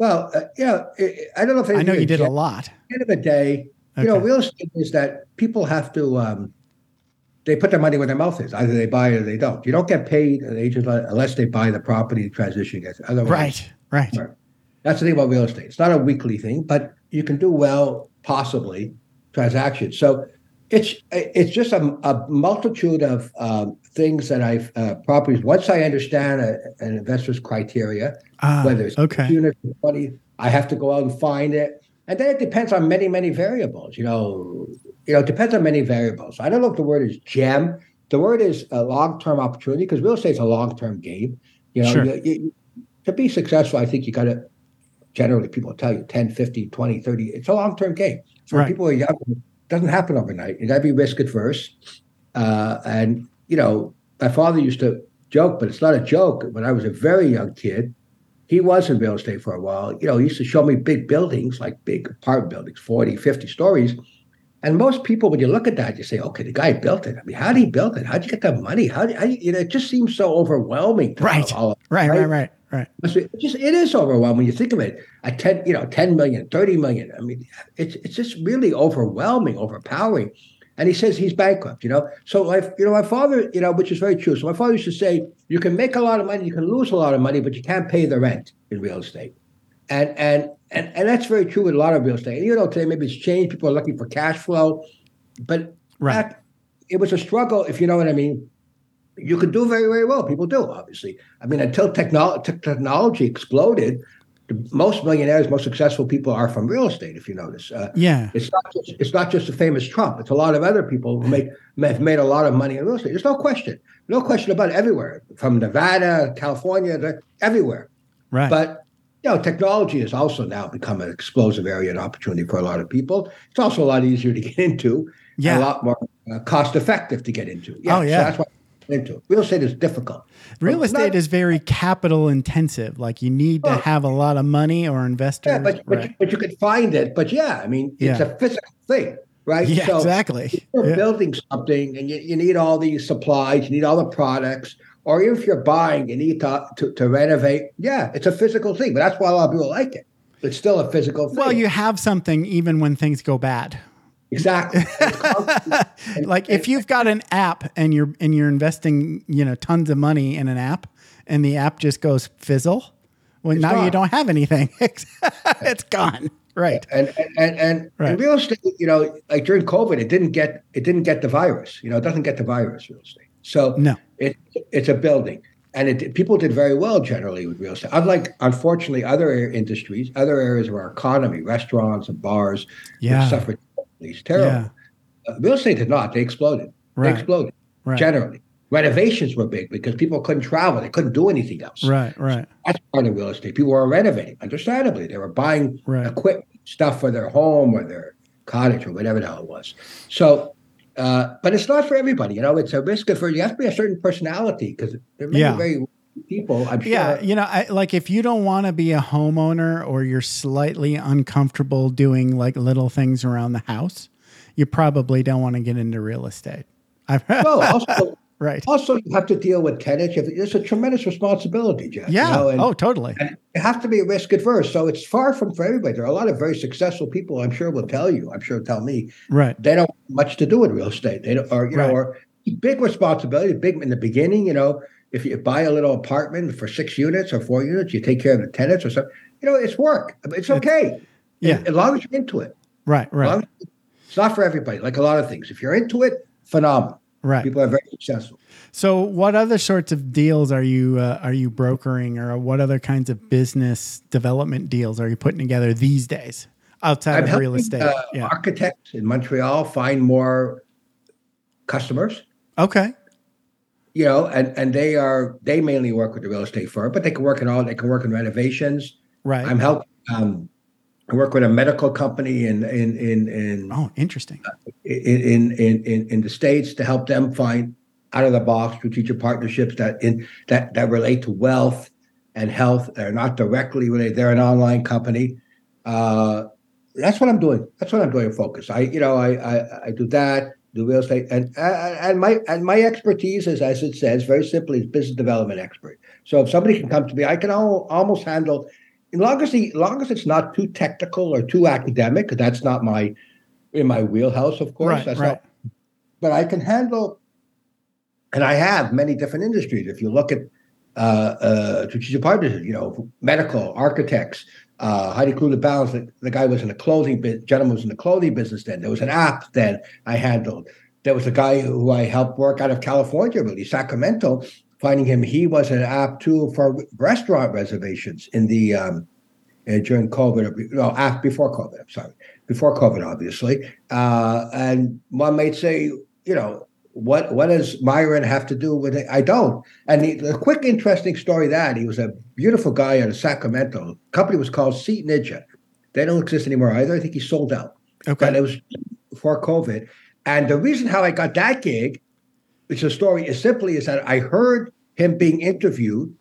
Speaker 3: Well, uh, you know, I don't know if
Speaker 1: I know you did a lot.
Speaker 3: At the end of the day, you know, real estate is that people have to. Um, they put their money where their mouth is. Either they buy it or they don't. You don't get paid an agent unless they buy the property the transition gets. Otherwise,
Speaker 1: Right, right.
Speaker 3: Right. That's the thing about real estate. It's not a weekly thing, but you can do well, possibly, transactions. So it's it's just a, a multitude of um, things that I've uh, properties. Once I understand a, an investor's criteria,
Speaker 1: Ah,
Speaker 3: whether it's
Speaker 1: okay.
Speaker 3: unit or money, I have to go out and find it, and then it depends on many many variables. You know, you know, it depends on many variables. I don't know if the word is gem. The word is a long term opportunity because real estate is a long term game. You know,
Speaker 1: Sure.
Speaker 3: you- you- to be successful, I think you got to generally people tell you 10, 15, 20, 30. It's a long term game. So
Speaker 1: Right.
Speaker 3: people are young, it doesn't happen overnight. You got to be risk adverse. Uh, and, you know, my father used to joke, but it's not a joke. When I was a very young kid, he was in real estate for a while. You know, he used to show me big buildings, like big apartment buildings, 40, 50 stories. And most people, when you look at that, you say, okay, the guy built it. I mean, how did he build it? How'd you get that money? How, do- how you, you know, it just seems so overwhelming. to
Speaker 1: Right.
Speaker 3: all-
Speaker 1: Right,
Speaker 3: Right.
Speaker 1: right, right, right.
Speaker 3: it just it is overwhelming when you think of it. At 10, you know, 10 million, 30 million. I mean, it's it's just really overwhelming, overpowering. And he says he's bankrupt, you know. So my you know, my father, you know, which is very true. So my father used to say, you can make a lot of money, you can lose a lot of money, but you can't pay the rent in real estate. And and and and that's very true with a lot of real estate. And you know, today maybe it's changed, people are looking for cash flow. But
Speaker 1: Right.
Speaker 3: back, it was a struggle, if you know what I mean. You could do very, very well. People do, obviously. I mean, until technolo- te- technology exploded, most millionaires, most successful people are from real estate. If you notice, uh,
Speaker 1: Yeah.
Speaker 3: it's not just, it's not just the famous Trump. It's a lot of other people who make have made a lot of money in real estate. There's no question, no question about it. Everywhere, from Nevada, California, everywhere.
Speaker 1: Right.
Speaker 3: But you know, technology has also now become an explosive area and opportunity for a lot of people. It's also a lot easier to get into,
Speaker 1: Yeah.
Speaker 3: a lot more uh, cost effective to get into. Yeah,
Speaker 1: Oh, yeah.
Speaker 3: so that's why into. Real estate is difficult.
Speaker 1: Real estate
Speaker 3: not-
Speaker 1: is very capital intensive. Like you need to
Speaker 3: oh.
Speaker 1: have a lot of money or investors.
Speaker 3: Yeah, but but,
Speaker 1: right.
Speaker 3: you, but you could find it. But yeah, I mean, it's
Speaker 1: Yeah.
Speaker 3: a physical thing, right?
Speaker 1: yeah,
Speaker 3: So
Speaker 1: exactly.
Speaker 3: if you're
Speaker 1: Yeah.
Speaker 3: building something and you, you need all these supplies, you need all the products, or if you're buying, you need to, to, to renovate. Yeah, it's a physical thing, but that's why a lot of people like it. It's still a physical thing.
Speaker 1: Well, you have something even when things go bad.
Speaker 3: Exactly. It's. And-
Speaker 1: Like if you've got an app and you're and you're investing, you know, tons of money in an app and the app just goes fizzle, well now you don't have anything. it's gone. Right.
Speaker 3: and and and
Speaker 1: Right.
Speaker 3: in real estate, you know, like during COVID, it didn't get it didn't get the virus. You know, it doesn't get the virus. Real estate. So
Speaker 1: No.
Speaker 3: it it's a building, and it people did very well generally with real estate. Unlike unfortunately other industries, other areas of our economy, restaurants and bars,
Speaker 1: Yeah.
Speaker 3: suffered these terrible. Uh, real estate did not. They exploded.
Speaker 1: Right.
Speaker 3: They exploded
Speaker 1: Right.
Speaker 3: generally. Renovations were big because people couldn't travel. They couldn't do anything else.
Speaker 1: Right, right.
Speaker 3: That's part of real estate. People were renovating, understandably. They were buying
Speaker 1: Right.
Speaker 3: equipment, stuff for their home or their cottage or whatever the hell it was. So, uh, but it's not for everybody. You know, it's a risk for you have to be a certain personality because there are many
Speaker 1: Yeah.
Speaker 3: very people. I'm sure.
Speaker 1: Yeah, you know, I, like if you don't want to be a homeowner or you're slightly uncomfortable doing like little things around the house, you probably don't want to get into real estate. I've,
Speaker 3: No, also,
Speaker 1: right.
Speaker 3: also you have to deal with tenants. You It's a tremendous responsibility, Jeff. you
Speaker 1: Yeah.
Speaker 3: know, and-
Speaker 1: oh, totally.
Speaker 3: You have to be risk adverse. So it's far from for everybody. There are a lot of very successful people. I'm sure will tell you. I'm sure tell me
Speaker 1: Right.
Speaker 3: they don't have much to do with real estate. They don't, or you
Speaker 1: Right.
Speaker 3: know, or big responsibility. Big in the beginning. You know, if you buy a little apartment for six units or four units, you take care of the tenants or something. You know, it's work. It's okay.
Speaker 1: Yeah.
Speaker 3: as long as you're into it.
Speaker 1: Right. Right.
Speaker 3: It's not for everybody. Like a lot of things. If you're into it, phenomenal.
Speaker 1: Right.
Speaker 3: People are very successful.
Speaker 1: So, what other sorts of deals are you uh, are you brokering, or what other kinds of business development deals are you putting together these days outside
Speaker 3: I'm
Speaker 1: of
Speaker 3: helping
Speaker 1: real estate?
Speaker 3: uh,
Speaker 1: yeah.
Speaker 3: architects in Montreal find more customers.
Speaker 1: Okay.
Speaker 3: You know, and and they are they mainly work with the real estate firm, but they can work in all they can work in renovations.
Speaker 1: Right.
Speaker 3: I'm helping um, I work with a medical company in in in in
Speaker 1: oh, interesting.
Speaker 3: in, in in in the states to help them find out of the box strategic partnerships that in that that relate to wealth and health. They're not directly related. They're an online company. Uh, that's what I'm doing. That's what I'm doing. Focus. I you know I I, I do that. Do real estate and and my and my expertise is as it says very simply is business development expert. So if somebody can come to me, I can al- almost handle, as long as the long as it's not too technical or too academic that's not my in my wheelhouse, of course.
Speaker 1: Right,
Speaker 3: that's
Speaker 1: right.
Speaker 3: not. But I can handle, and I have many different industries. If you look at uh, uh, strategic partners, you know, medical, architects, uh, Heidi Klum Balance, the, the guy was in the clothing business, gentleman was in the clothing business then. There was an app then I handled. There was a guy who I helped work out of California, really, Sacramento, finding him. He was an app too for restaurant reservations in the um, uh, during COVID, or no, after, before COVID, I'm sorry, before COVID, obviously. Uh, and one might say, you know, what what does Myron have to do with it? I don't. And the, the quick, interesting story that he was a beautiful guy out of Sacramento. The company was called Seat Ninja. They don't exist anymore either. I think he sold out. But
Speaker 1: Okay.
Speaker 3: it was before COVID. And the reason how I got that gig, which the story is simply is that I heard him being interviewed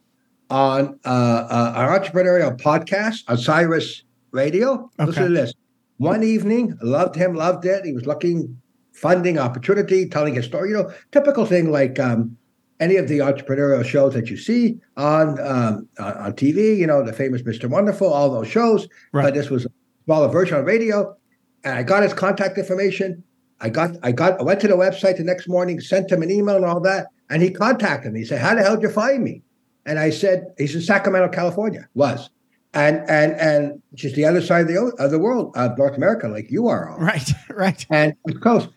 Speaker 3: on uh, uh, an entrepreneurial podcast on Sirius Radio. Listen
Speaker 1: Okay.
Speaker 3: to this. One evening, loved him, loved it. He was looking funding opportunity, telling his story. You know, typical thing like um, any of the entrepreneurial shows that you see on um, on on TV. You know, the famous Mr. Wonderful, all those shows.
Speaker 1: Right.
Speaker 3: But this was a smaller version on radio, and I got his contact information. I got, I got, I went to the website the next morning, sent him an email and all that, and he contacted me. He said, "How the hell did you find me?" And I said, "He's in Sacramento, California." Was, and and and just the other side of the o- of the world, of North America, like you are. All.
Speaker 1: Right. Right.
Speaker 3: And East Coast.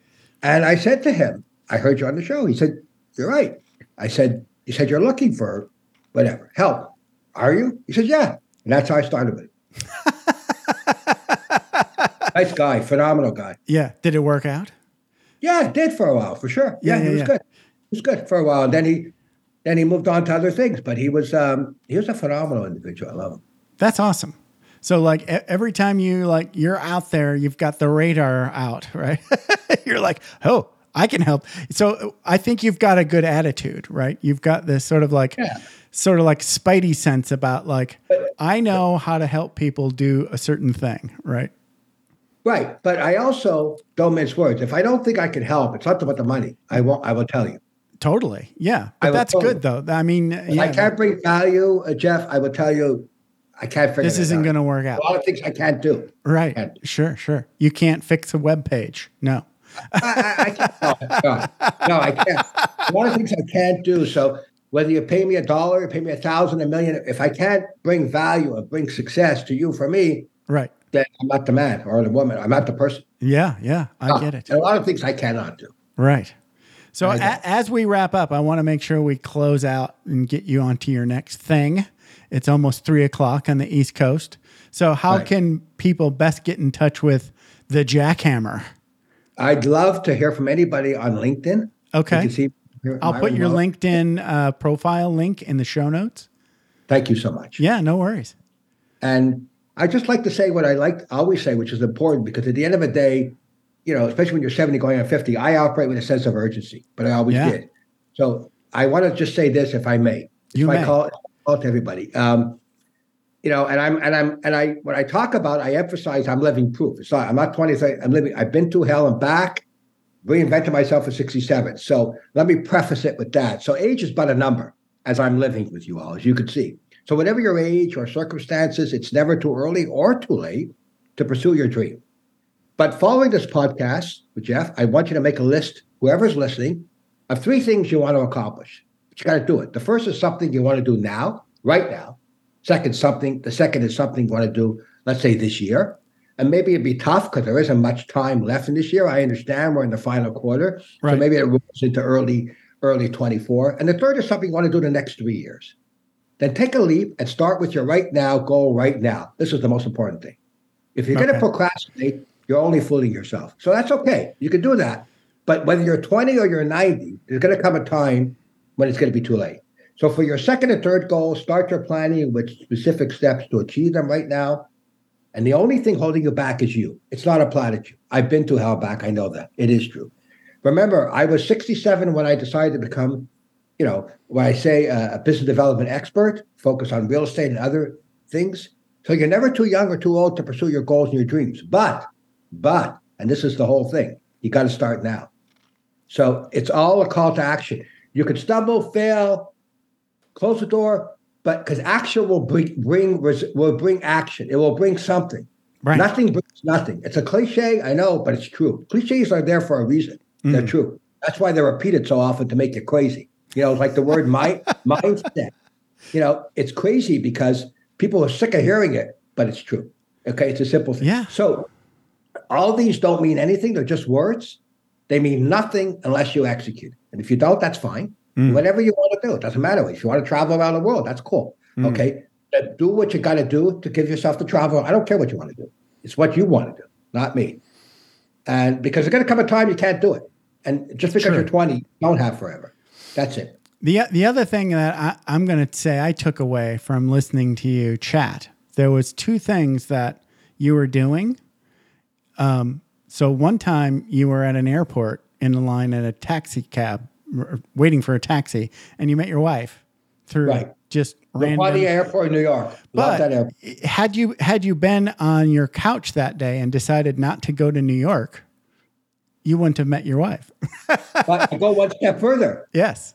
Speaker 3: And I said to him, "I heard you on the show." He said, "You're right." I said, "He said you're looking for whatever help, are you?" He said, "Yeah." And that's how I started with it. nice guy, phenomenal guy.
Speaker 1: Yeah. Did it work out?
Speaker 3: Yeah, it did for a while, for sure.
Speaker 1: Yeah,
Speaker 3: Yeah,
Speaker 1: yeah,
Speaker 3: he was
Speaker 1: yeah.
Speaker 3: good. He was good for a while. And then he then he moved on to other things. But he was um he was a phenomenal individual. I love him.
Speaker 1: That's awesome. So like every time you like you're out there, you've got the radar out, right? you're like, oh, I can help. So I think you've got a good attitude, right? You've got this sort of like,
Speaker 3: Yeah.
Speaker 1: sort of like spidey sense about like, I know how to help people do a certain thing, right?
Speaker 3: Right. But I also don't mince words. If I don't think I can help, it's not about the money. I won't I will tell you.
Speaker 1: Totally, yeah. But that's
Speaker 3: totally-
Speaker 1: good though. I mean, yeah,
Speaker 3: I can't bring value, uh, Jeff, I will tell you I can't figure
Speaker 1: this isn't going
Speaker 3: to
Speaker 1: work out,
Speaker 3: a lot of things I can't do.
Speaker 1: right?
Speaker 3: can't.
Speaker 1: Sure, sure. You can't fix a web page, no.
Speaker 3: I, I, I can't. No, no, no, I can't. A lot of things I can't do. So whether you pay me a dollar, you pay me a thousand, a million, if I can't bring value or bring success to you for me,
Speaker 1: Right?
Speaker 3: then I'm not the man or the woman. I'm not the person.
Speaker 1: Yeah, yeah. I get it.
Speaker 3: And a lot of things I cannot do.
Speaker 1: Right. So a- as we wrap up, I want to make sure we close out and get you onto your next thing. It's almost three o'clock on the East Coast. So how
Speaker 3: Right.
Speaker 1: can people best get in touch with the Jackhammer?
Speaker 3: I'd love to hear from anybody on LinkedIn.
Speaker 1: Okay.
Speaker 3: You see
Speaker 1: I'll put
Speaker 3: Myron
Speaker 1: your LinkedIn uh, profile link in the show notes.
Speaker 3: Thank you so much.
Speaker 1: Yeah, no worries.
Speaker 3: And I just like to say what I like always say, which is important because at the end of the day, you know, especially when you're 70 going on 50, I operate with a sense of urgency, but I always
Speaker 1: Yeah.
Speaker 3: did. So I want to just say this, if I may.
Speaker 1: You
Speaker 3: if
Speaker 1: may.
Speaker 3: I call it, call it to everybody. Um, you know, and I'm and I'm and I when I talk about, I emphasize I'm living proof. It's not I'm not 20. I'm living. I've been to hell and back. Reinvented myself at 67. So let me preface it with that. So age is but a number, as I'm living with you all, as you can see. So whatever your age or circumstances, it's never too early or too late to pursue your dream. But following this podcast with Jeff, I want you to make a list, whoever's listening, of three things you want to accomplish. But you got to do it. The first is something you want to do now, right now. Second, something. The second is something you want to do, let's say this year. And maybe it'd be tough because there isn't much time left in this year. I understand we're in the final quarter. So maybe it rolls into early, early 24. And the third is something you want to do the next three years. Then take a leap and start with your right now goal right now. This is the most important thing. If you're going to procrastinate, you're only fooling yourself. So that's okay. You can do that. But whether you're 20 or you're 90, there's going to come a time when it's going to be too late. So for your second and third goal, start your planning with specific steps to achieve them right now. And the only thing holding you back is you. It's not a platitude. I've been to hell back. I know that. It is true. Remember, I was 67 when I decided to become, you know, when I say uh, a business development expert, focus on real estate and other things. So you're never too young or too old to pursue your goals and your dreams. But, but, and this is the whole thing, you got to start now. So it's all a call to action. You can stumble, fail, close the door, but because action will bring bring will bring action. It will bring something.
Speaker 1: Right.
Speaker 3: Nothing brings nothing. It's a cliche, I know, but it's true. Cliches are there for a reason. They're mm. true. That's why they're repeated so often to make you crazy. You know, like the word mind mindset. You know, it's crazy because people are sick of hearing it, but it's true. Okay, it's a simple thing.
Speaker 1: Yeah.
Speaker 3: So all these don't mean anything. They're just words. They mean nothing unless you execute. And if you don't, that's fine. Whatever you want to do, it doesn't matter. If you want to travel around the world, that's cool. Okay. Then do what you got to do to give yourself the travel. I don't care what you want to do. It's what you want to do, not me. And because there's going to come a time you can't do it. And just because
Speaker 1: True.
Speaker 3: you're 20, you don't have forever. That's it.
Speaker 1: The the other thing that I, I'm going to say I took away from listening to you chat, there was two things that you were doing. Um, so one time you were at an airport in the line at a taxi cab, r- waiting for a taxi, and you met your wife through
Speaker 3: Right.
Speaker 1: just
Speaker 3: The
Speaker 1: random.
Speaker 3: Funny Airport in New York. Love that
Speaker 1: But
Speaker 3: airport.
Speaker 1: had you had you been on your couch that day and decided not to go to New York, you wouldn't have met your wife.
Speaker 3: But I go one step further.
Speaker 1: yes,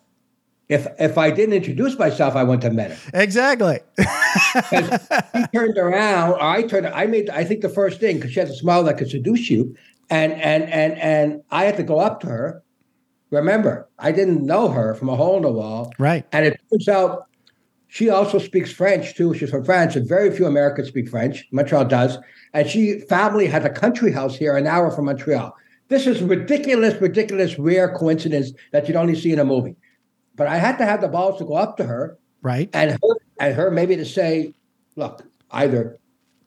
Speaker 3: If if I didn't introduce myself, I wouldn't have met her.
Speaker 1: exactly.
Speaker 3: he turned around. Or I turned. I made. I think the first thing because she has a smile that could seduce you, and and and and I had to go up to her. Remember, I didn't know her from a hole in the wall.
Speaker 1: Right.
Speaker 3: And it turns out she also speaks French too. She's from France, and very few Americans speak French. Montreal does, and she family has a country house here, an hour from Montreal. This is ridiculous, ridiculous, rare coincidence that you'd only see in a movie. But I had to have the balls to go up to her
Speaker 1: right.
Speaker 3: and her, and her maybe to say, look, either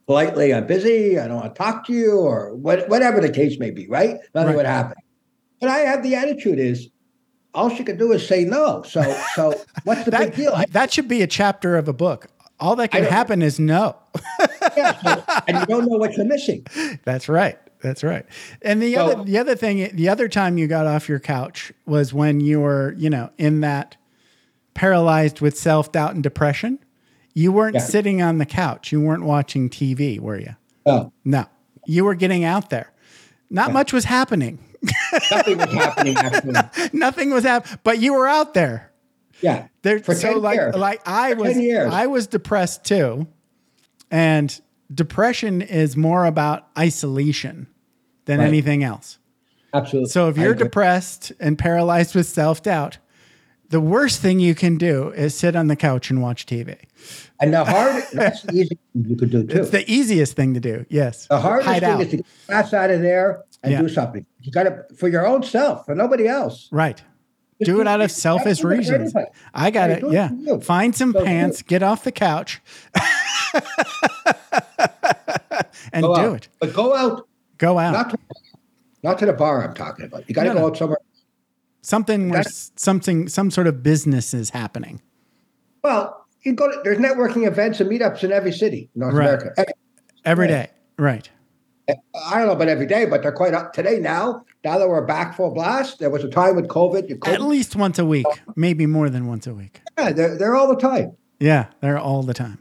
Speaker 3: politely, I'm busy, I don't want to talk to you, or what, whatever the case may be, right? Nothing
Speaker 1: Right.
Speaker 3: would happen. But I have the attitude is all she could do is say no. So so what's the big deal? I,
Speaker 1: That, that should be a chapter of a book. All that can happen is no.
Speaker 3: yeah, so- and you don't know what you're missing.
Speaker 1: That's right. That's right. And the
Speaker 3: So-
Speaker 1: other the other thing the other time you got off your couch was when you were, you know, in that paralyzed with self-doubt and depression. You weren't
Speaker 3: Yeah.
Speaker 1: sitting on the couch. You weren't watching TV, were you?
Speaker 3: No,
Speaker 1: No. You were getting out there. Not much was happening.
Speaker 3: nothing was happening actually.
Speaker 1: Nothing was happening, but you were out there.
Speaker 3: Yeah.
Speaker 1: There,
Speaker 3: For
Speaker 1: so
Speaker 3: 10
Speaker 1: like
Speaker 3: years.
Speaker 1: like I
Speaker 3: For
Speaker 1: was I was depressed too. And depression is more about isolation than
Speaker 3: Right.
Speaker 1: anything else.
Speaker 3: Absolutely.
Speaker 1: So if you're depressed and paralyzed with self-doubt, the worst thing you can do is sit on the couch and watch TV.
Speaker 3: and the hard that's the easy thing you could do too.
Speaker 1: It's the easiest thing to do. Yes.
Speaker 3: The hardest
Speaker 1: Hide
Speaker 3: thing
Speaker 1: out.
Speaker 3: is to get ass out of there and
Speaker 1: Yeah.
Speaker 3: do something. You got to for your own self, for nobody else.
Speaker 1: Right.
Speaker 3: Just
Speaker 1: Do it out of selfish reasons. I got it.
Speaker 3: do it
Speaker 1: Yeah. Find some
Speaker 3: So
Speaker 1: pants, get off the couch, and
Speaker 3: Go
Speaker 1: do
Speaker 3: out.
Speaker 1: it.
Speaker 3: But go out,
Speaker 1: Go out.
Speaker 3: not to, not to the bar. I'm talking about. You got to
Speaker 1: No,
Speaker 3: go
Speaker 1: no.
Speaker 3: out somewhere.
Speaker 1: something where something some sort of business is happening.
Speaker 3: Well, you go. To, there's networking events and meetups in every city, in North
Speaker 1: Right.
Speaker 3: America. Every-
Speaker 1: Every
Speaker 3: Right.
Speaker 1: day. Right.
Speaker 3: Eh, I don't know about every day, but they're quite up today now. Now that we're back full blast, there was a time with COVID. You
Speaker 1: At least once a week, maybe more than once a week.
Speaker 3: Yeah, they're, they're all the time.
Speaker 1: Yeah, they're all the time.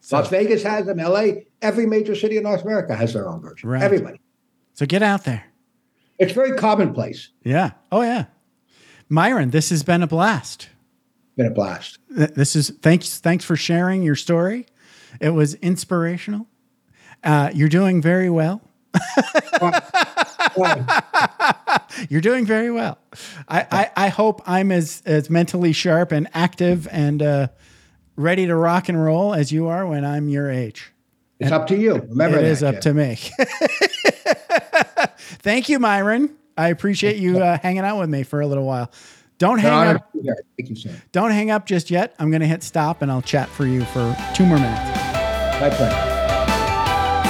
Speaker 1: So,
Speaker 3: Las Vegas has them. LA, every major city in North America has their own version.
Speaker 1: Right.
Speaker 3: Everybody.
Speaker 1: So get out there.
Speaker 3: It's very commonplace.
Speaker 1: Yeah. Oh yeah. Myron, this has been a blast.
Speaker 3: Been a blast.
Speaker 1: This is thanks thanks for sharing your story. It was inspirational. Uh, you're doing very well. You're doing very well. I, I, I hope I'm as, as mentally sharp and active and uh, ready to rock and roll as you are when I'm your age.
Speaker 3: It's up to you. Remember
Speaker 1: It
Speaker 3: that,
Speaker 1: is up to me. Thank you, Myron. I appreciate you uh, hanging out with me for a little while. Don't hang
Speaker 3: honor
Speaker 1: up.
Speaker 3: to be here. Thank you, sir.
Speaker 1: Don't hang up just yet. I'm going to hit stop and I'll chat for you for two more minutes.
Speaker 3: My pleasure.